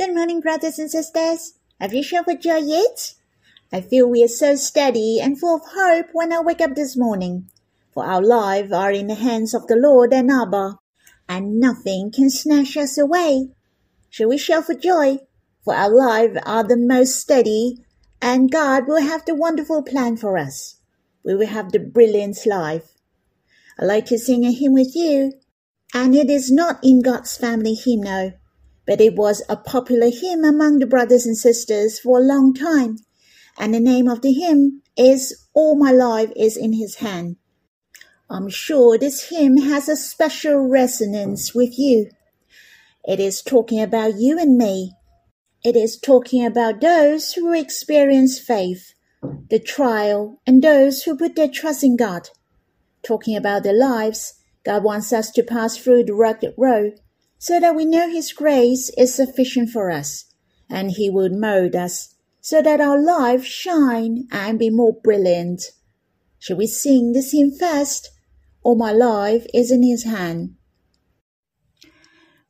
Good morning, brothers and sisters. Have you shouted for joy yet? I feel we are so steady and full of hope when I wake up this morning. For our lives are in the hands of the Lord and Abba, and nothing can snatch us away. Shall we shout for joy? For our lives are the most steady, and God will have the wonderful plan for us. We will have the brilliant life. I'd like to sing a hymn with you, and it is not in God's family hymnal, but it was a popular hymn among the brothers and sisters for a long time and the name of the hymn is All My Life is in His Hand. I'm sure this hymn has a special resonance with you. It is talking about you and me. It is talking about those who experience faith, the trial, and those who put their trust in God. Talking about their lives, God wants us to pass through the rugged road so that we know His grace is sufficient for us, and He will mold us so that our life shine and be more brilliant. Shall we sing this hymn first? All my life is in his hand.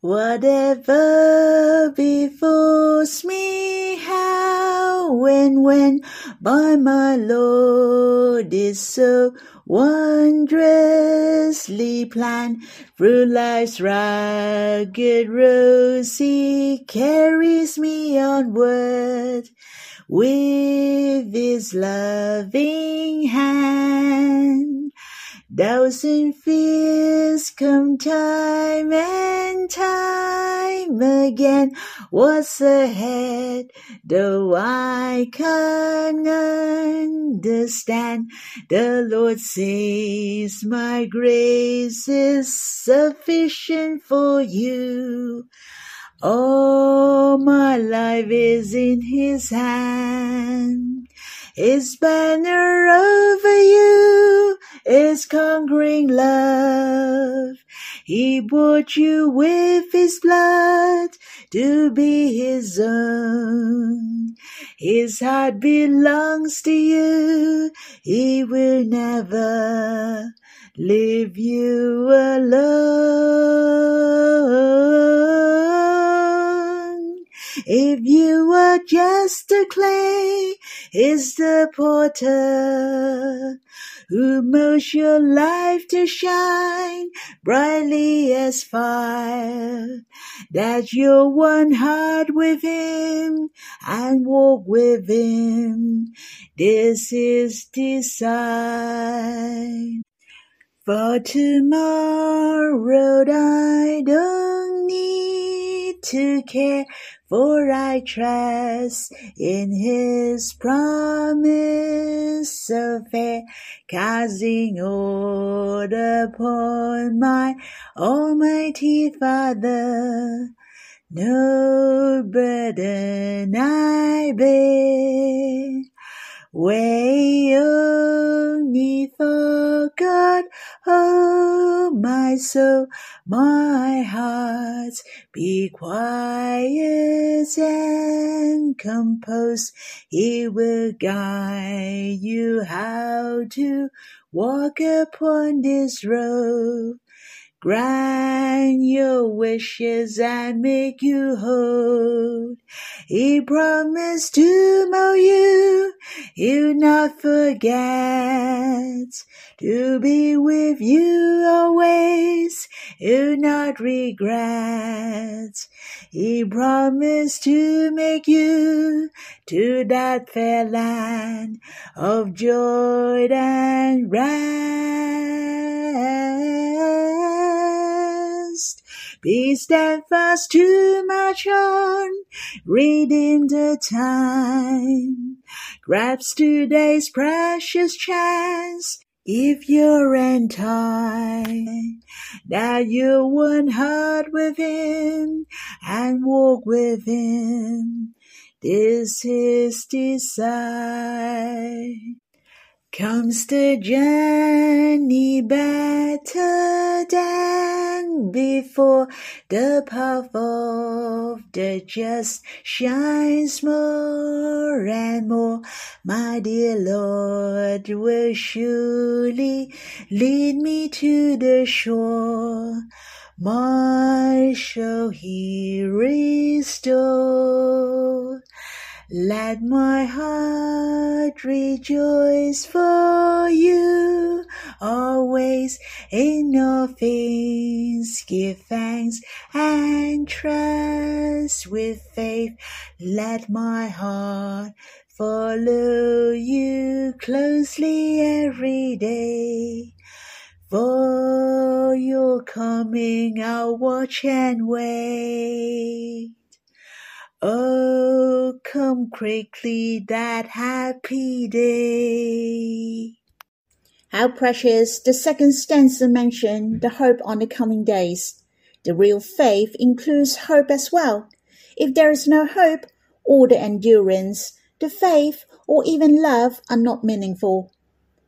Whatever befalls me, how and when, by my Lord is so wondrously planned. Through life's rugged road, he carries me onward with his loving hand. Thousand fears come time and time again. What's ahead, though I can't understand? The Lord says, My grace is sufficient for you. All my life is in His hand. His banner over you is conquering love. He bought you with His blood to be His own. His heart belongs to you. He will never leave you alone. If you are just a clay, is the potter who molds your life to shine brightly as fire. That you're one heart with him and walk with him. This is design. For tomorrow I don't need to care, for I trust in his promise so fair, casting all upon my almighty Father. No burden I bear. Way only for God, oh my soul, my heart, be quiet and composed. He will guide you how to walk upon this road. Grant your wishes and make you whole. He promised to mold you, he'll not forget. To be with you always, he'll not regret. He promised to make you to that fair land of joy and rest. Be steadfast to my on, reading the time. Grasp today's precious chance, if you're in time, that you one heart with him and walk with him. This is desire. Comes the journey better than before. The path of the just shines more and more. My dear Lord will surely lead me to the shore. my soul he restore. Let my heart rejoice for you always in all things. Give thanks and trust with faith. Let my heart follow you closely every day. For your coming, I'll watch and wait. Oh, come quickly that happy day. How precious the second stanza mentioned the hope on the coming days. The real faith includes hope as well. If there is no hope, all the endurance, the faith, or even love are not meaningful.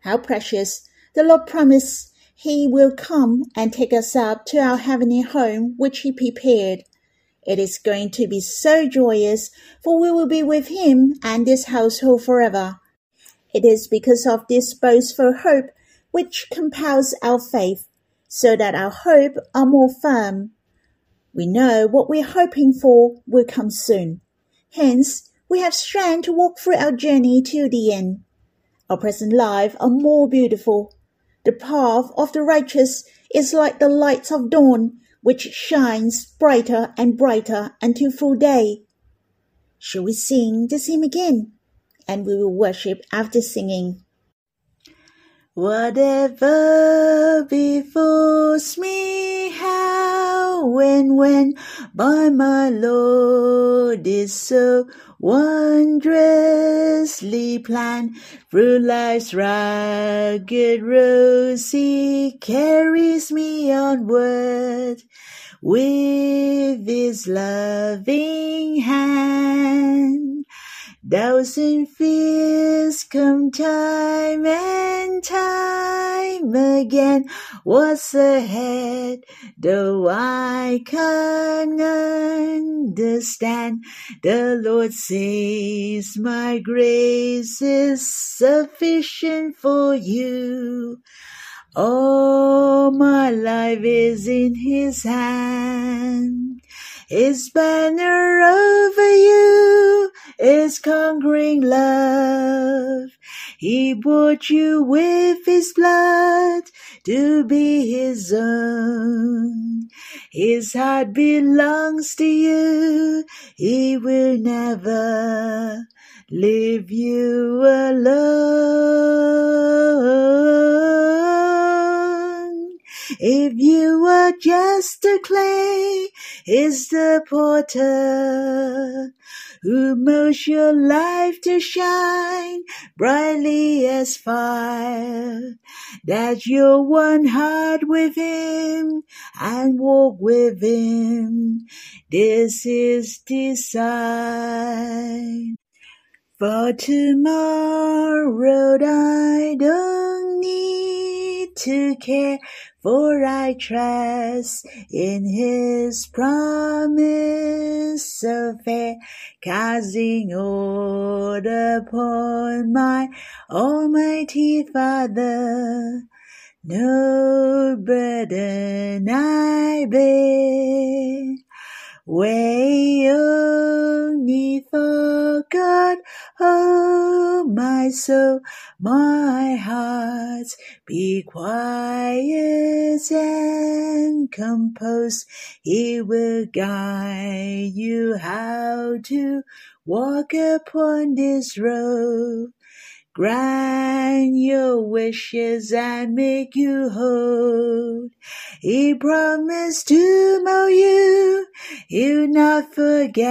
How precious the Lord promised He will come and take us up to our heavenly home which He prepared. It is going to be so joyous, for we will be with him and his household forever. It is because of this boastful hope which compels our faith, so that our hope are more firm. We know what we're hoping for will come soon. Hence, we have strength to walk through our journey to the end. Our present life are more beautiful. The path of the righteous is like the lights of dawn which shines brighter and brighter until full day. Shall we sing this hymn again? And we will worship after singing. Whatever befalls me, how and when, by my Lord is so wondrously planned. Through life's rugged He carries me onward with His loving hand. Thousand fears come time and time again. What's ahead, though I can't understand? The Lord says, My grace is sufficient for you. All my life is in His hand. His banner over you is conquering love. He bought you with his blood to be his own. His heart belongs to you. He will never leave you alone. If you are just a clay, is the potter who moves your life to shine brightly as fire. That you're one heart with him and walk with him. This is design. For tomorrow I don't need to care for I trust in his promise so fair, casting all upon my almighty Father. No burden I bear, way only for God. Oh, my soul, my heart, be quiet and composed. He will guide you how to walk upon this road grant your wishes and make you whole. He promised to mow you, he'll not forget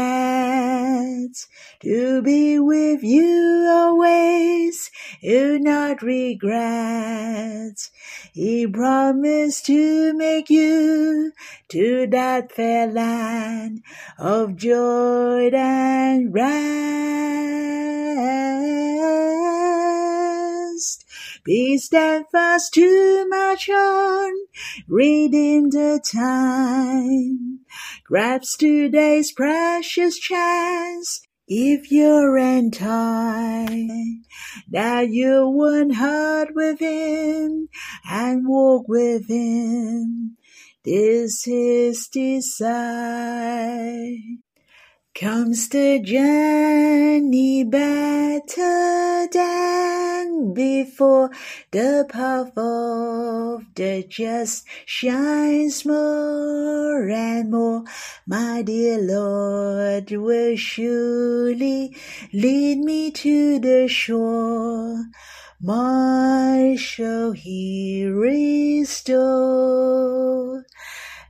to be with you always, he'll not regret. He promised to make you to that fair land of joy and rest. Be steadfast to march on, redeem the time. Grasp today's precious chance, if you're in time, that you one heart with him and walk within. this is desire. Comes the journey better than before. The path of the just shines more and more. My dear Lord will surely lead me to the shore. My shall he restore.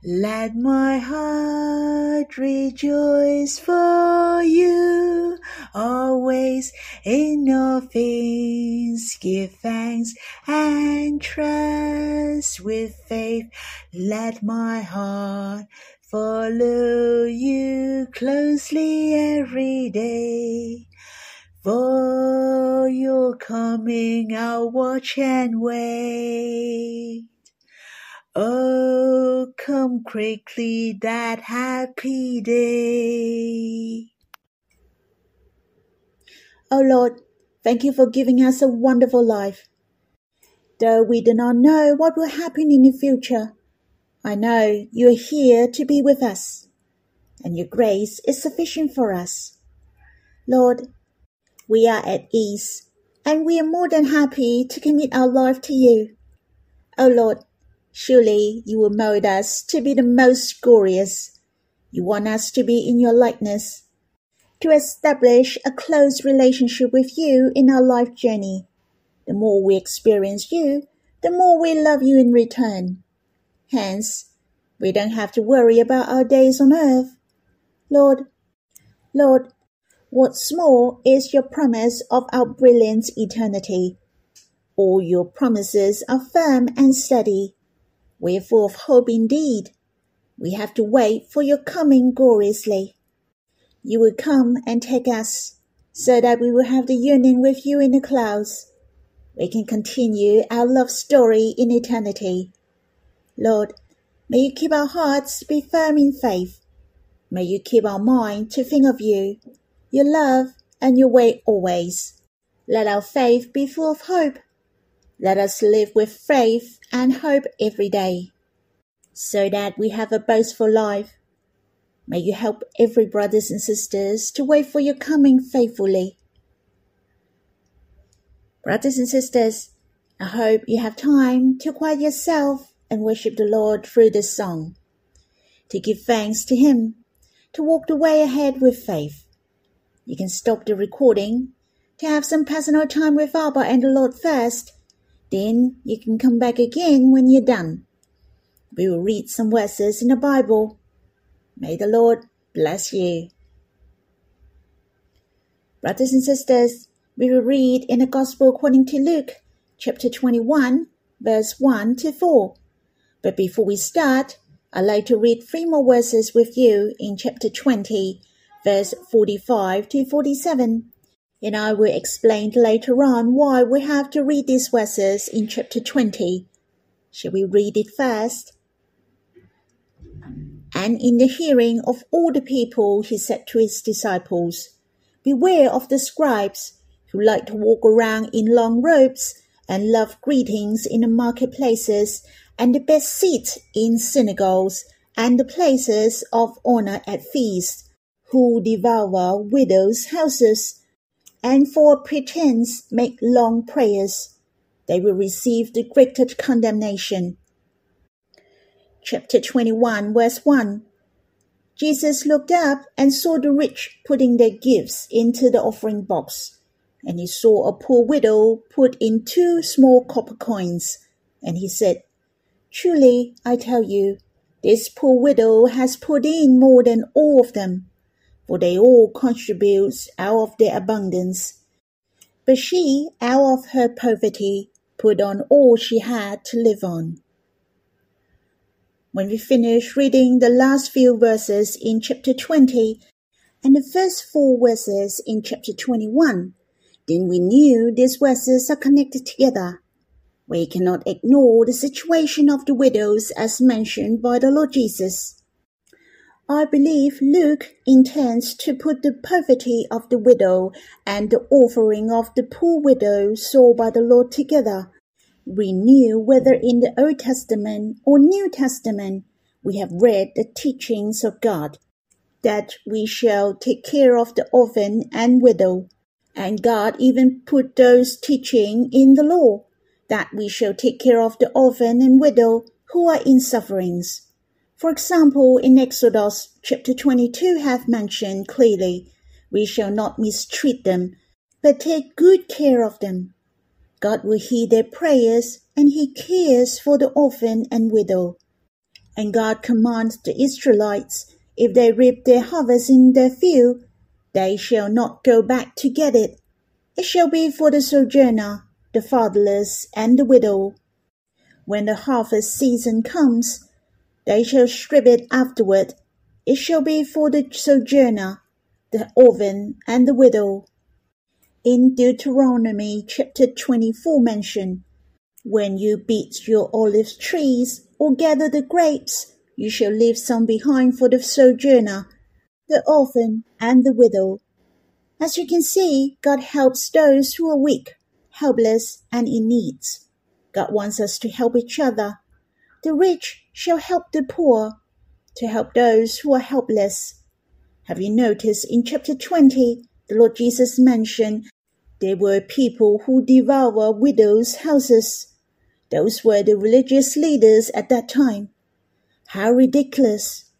Let my heart rejoice for you always in all things. Give thanks and trust with faith. Let my heart follow you closely every day. For your coming, I'll watch and wait. Oh, come quickly that happy day. O Lord, thank you for giving us a wonderful life. Though we do not know what will happen in the future, I know you are here to be with us, and your grace is sufficient for us. Lord, we are at ease, and we are more than happy to commit our life to you. O Lord, Surely you will mold us to be the most glorious. You want us to be in your likeness, to establish a close relationship with you in our life journey. The more we experience you, the more we love you in return. Hence, we don't have to worry about our days on earth. Lord, Lord, what's more is your promise of our brilliant eternity. All your promises are firm and steady. We're full of hope indeed. We have to wait for your coming gloriously. You will come and take us, so that we will have the union with you in the clouds. We can continue our love story in eternity. Lord, may you keep our hearts to be firm in faith. May you keep our mind to think of you, your love, and your way always. Let our faith be full of hope let us live with faith and hope every day, so that we have a boastful life. May you help every brothers and sisters to wait for your coming faithfully. Brothers and sisters, I hope you have time to quiet yourself and worship the Lord through this song, to give thanks to Him, to walk the way ahead with faith. You can stop the recording to have some personal time with Abba and the Lord first then you can come back again when you're done. We will read some verses in the Bible. May the Lord bless you. Brothers and sisters, we will read in the Gospel according to Luke, chapter 21, verse 1 to 4. But before we start, I'd like to read three more verses with you in chapter 20, verse 45 to 47 and I will explain later on why we have to read these verses in chapter 20. Shall we read it first? And in the hearing of all the people, he said to his disciples, Beware of the scribes who like to walk around in long robes and love greetings in the marketplaces and the best seats in synagogues and the places of honor at feasts, who devour widows' houses and for pretense make long prayers, they will receive the greater condemnation. Chapter 21, verse 1 Jesus looked up and saw the rich putting their gifts into the offering box. And he saw a poor widow put in two small copper coins. And he said, Truly, I tell you, this poor widow has put in more than all of them for they all contribute out of their abundance. But she, out of her poverty, put on all she had to live on. When we finish reading the last few verses in chapter 20 and the first four verses in chapter 21, then we knew these verses are connected together. We cannot ignore the situation of the widows as mentioned by the Lord Jesus. I believe Luke intends to put the poverty of the widow and the offering of the poor widow sold by the Lord together. We knew whether in the Old Testament or New Testament we have read the teachings of God, that we shall take care of the orphan and widow, and God even put those teaching in the law, that we shall take care of the orphan and widow who are in sufferings. For example, in Exodus chapter 22 have mentioned clearly, we shall not mistreat them, but take good care of them. God will hear their prayers, and he cares for the orphan and widow. And God commands the Israelites, if they reap their harvest in their field, they shall not go back to get it. It shall be for the sojourner, the fatherless, and the widow. When the harvest season comes, they shall strip it afterward. It shall be for the sojourner, the orphan, and the widow. In Deuteronomy chapter 24 mention, When you beat your olive trees or gather the grapes, you shall leave some behind for the sojourner, the orphan, and the widow. As you can see, God helps those who are weak, helpless, and in need. God wants us to help each other. The rich shall help the poor, to help those who are helpless. Have you noticed in chapter 20, the Lord Jesus mentioned there were people who devour widows' houses. Those were the religious leaders at that time. How ridiculous!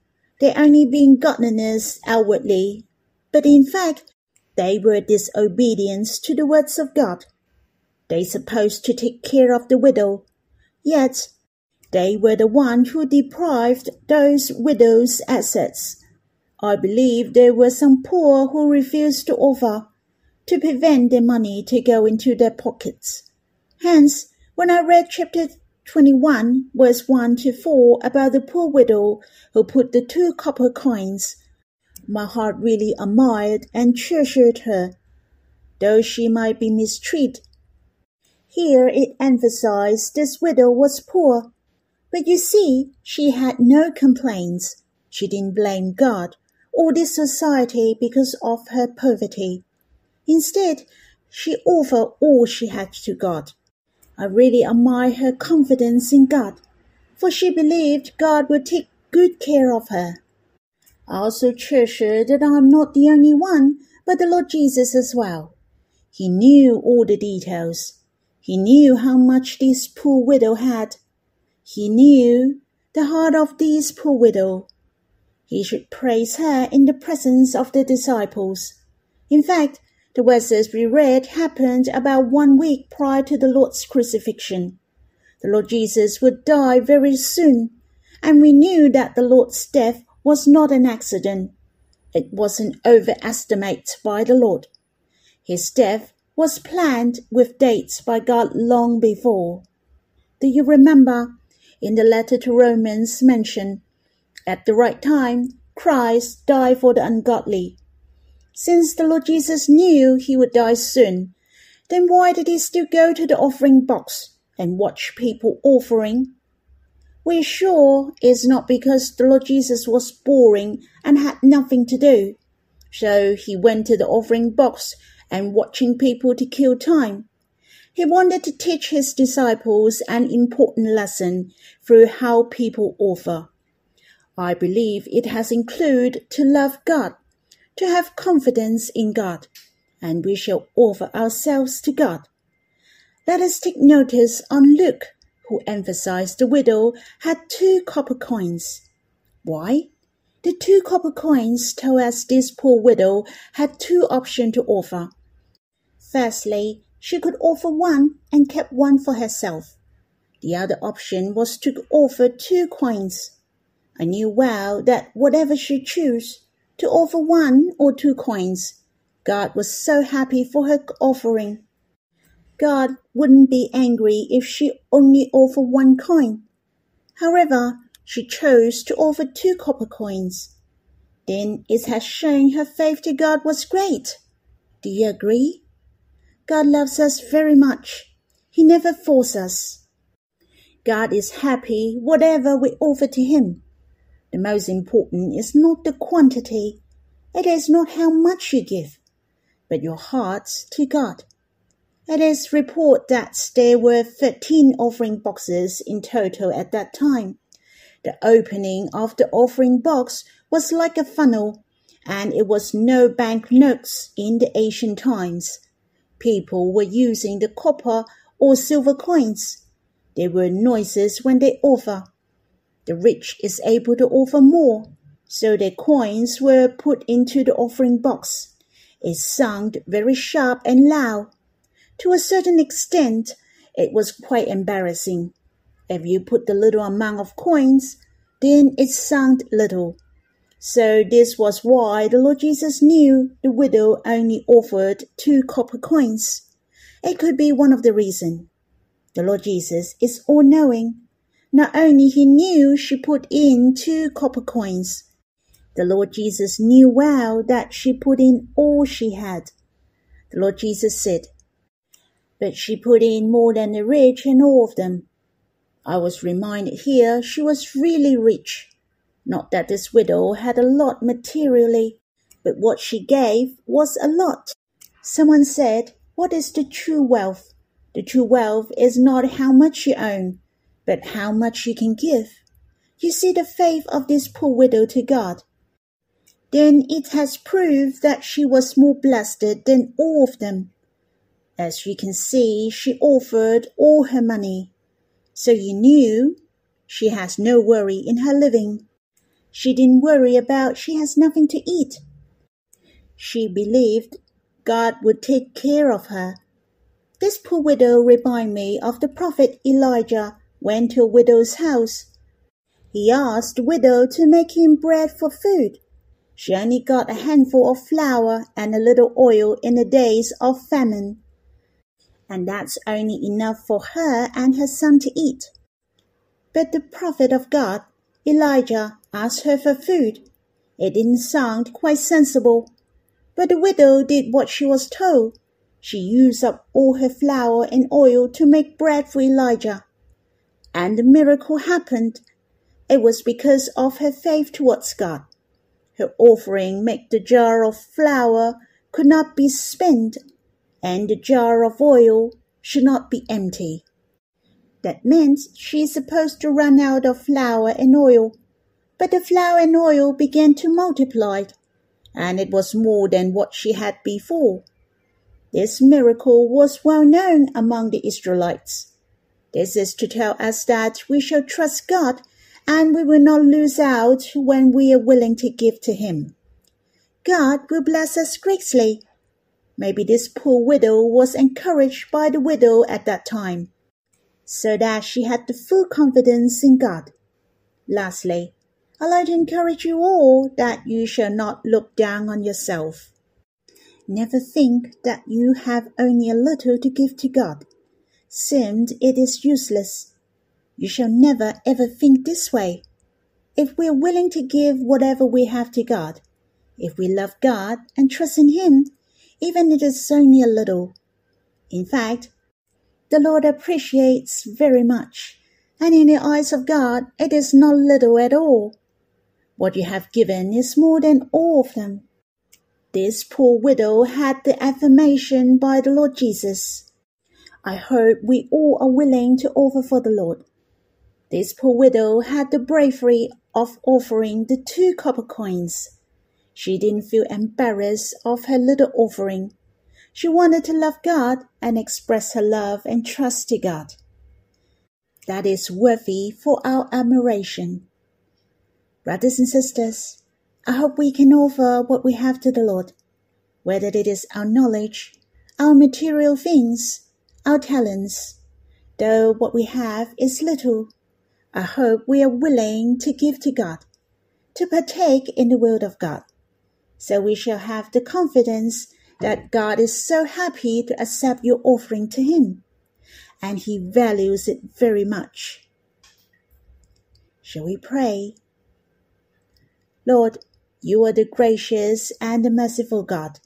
They only being godliness outwardly, but in fact they were disobedient to the words of God. They supposed to take care of the widow, yet they were the one who deprived those widows' assets. I believe there were some poor who refused to offer to prevent their money to go into their pockets. Hence, when I read chapter 21, verse 1 to 4 about the poor widow who put the two copper coins, my heart really admired and treasured her, though she might be mistreated. Here it emphasized this widow was poor, but you see, she had no complaints. She didn't blame God or this society because of her poverty. Instead, she offered all she had to God. I really admire her confidence in God, for she believed God would take good care of her. I also treasure that I am not the only one, but the Lord Jesus as well. He knew all the details. He knew how much this poor widow had. He knew the heart of this poor widow. He should praise her in the presence of the disciples. In fact, the verses we read happened about one week prior to the Lord's crucifixion. The Lord Jesus would die very soon, and we knew that the Lord's death was not an accident. It was an overestimate by the Lord. His death was planned with dates by God long before. Do you remember in the letter to Romans mentioned, at the right time, Christ died for the ungodly. Since the Lord Jesus knew he would die soon, then why did he still go to the offering box and watch people offering? We're sure it's not because the Lord Jesus was boring and had nothing to do. So he went to the offering box and watching people to kill time. He wanted to teach his disciples an important lesson through how people offer. I believe it has included to love God to have confidence in God, and we shall offer ourselves to God. Let us take notice on Luke, who emphasized the widow had two copper coins. Why? The two copper coins tell us this poor widow had two options to offer. Firstly, she could offer one and kept one for herself. The other option was to offer two coins. I knew well that whatever she chose, to offer one or two coins. God was so happy for her offering. God wouldn't be angry if she only offered one coin. However, she chose to offer two copper coins. Then it has shown her faith to God was great. Do you agree? God loves us very much. He never forces us. God is happy whatever we offer to Him. The most important is not the quantity, it is not how much you give, but your hearts to God. It is reported that there were 13 offering boxes in total at that time. The opening of the offering box was like a funnel, and it was no bank notes in the ancient times. People were using the copper or silver coins. There were noises when they offer. The rich is able to offer more, so their coins were put into the offering box. It sounded very sharp and loud. To a certain extent, it was quite embarrassing. If you put the little amount of coins, then it sounded little. So this was why the Lord Jesus knew the widow only offered two copper coins. It could be one of the reasons. The Lord Jesus is all knowing. Not only he knew she put in two copper coins, the Lord Jesus knew well that she put in all she had. The Lord Jesus said, But she put in more than the rich and all of them. I was reminded here she was really rich. Not that this widow had a lot materially, but what she gave was a lot. Someone said, What is the true wealth? The true wealth is not how much you own, but how much you can give. You see the faith of this poor widow to God. Then it has proved that she was more blessed than all of them. As you can see, she offered all her money. So you knew she has no worry in her living. She didn't worry about she has nothing to eat. She believed God would take care of her. This poor widow reminded me of the prophet Elijah went to a widow's house. He asked the widow to make him bread for food. She only got a handful of flour and a little oil in the days of famine and that's only enough for her and her son to eat. But the prophet of God, Elijah, asked her for food. It didn't sound quite sensible, but the widow did what she was told. She used up all her flour and oil to make bread for Elijah. And the miracle happened. It was because of her faith towards God. Her offering made the jar of flour could not be spent and the jar of oil should not be empty. That meant she is supposed to run out of flour and oil. But the flour and oil began to multiply, and it was more than what she had before. This miracle was well known among the Israelites. This is to tell us that we shall trust God and we will not lose out when we are willing to give to Him. God will bless us greatly Maybe this poor widow was encouraged by the widow at that time, so that she had the full confidence in God. Lastly, I'd like to encourage you all that you shall not look down on yourself. Never think that you have only a little to give to God, since it is useless. You shall never ever think this way. If we are willing to give whatever we have to God, if we love God and trust in Him, even it is only a little. In fact, the Lord appreciates very much, and in the eyes of God it is not little at all. What you have given is more than all of them. This poor widow had the affirmation by the Lord Jesus. I hope we all are willing to offer for the Lord. This poor widow had the bravery of offering the two copper coins. She didn't feel embarrassed of her little offering. She wanted to love God and express her love and trust to God. That is worthy for our admiration. Brothers and sisters, I hope we can offer what we have to the Lord, whether it is our knowledge, our material things, our talents. Though what we have is little, I hope we are willing to give to God, to partake in the will of God so we shall have the confidence that God is so happy to accept your offering to Him, and He values it very much. Shall we pray? Lord, you are the gracious and the merciful God.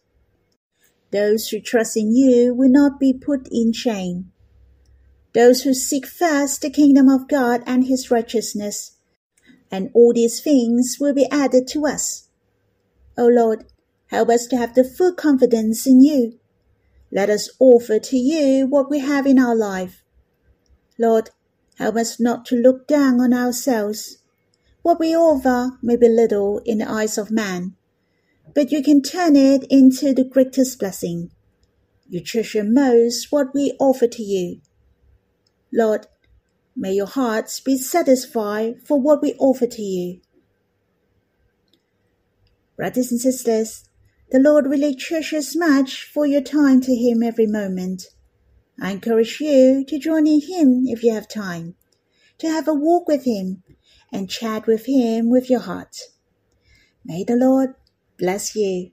Those who trust in you will not be put in shame. Those who seek first the kingdom of God and his righteousness, and all these things will be added to us. O Lord, help us to have the full confidence in you. Let us offer to you what we have in our life. Lord, help us not to look down on ourselves. What we offer may be little in the eyes of man, but you can turn it into the greatest blessing. You treasure most what we offer to you. Lord, may your hearts be satisfied for what we offer to you. Brothers and sisters, the Lord really treasures much for your time to Him every moment. I encourage you to join in Him if you have time, to have a walk with Him and chat with Him with your heart. May the Lord bless you.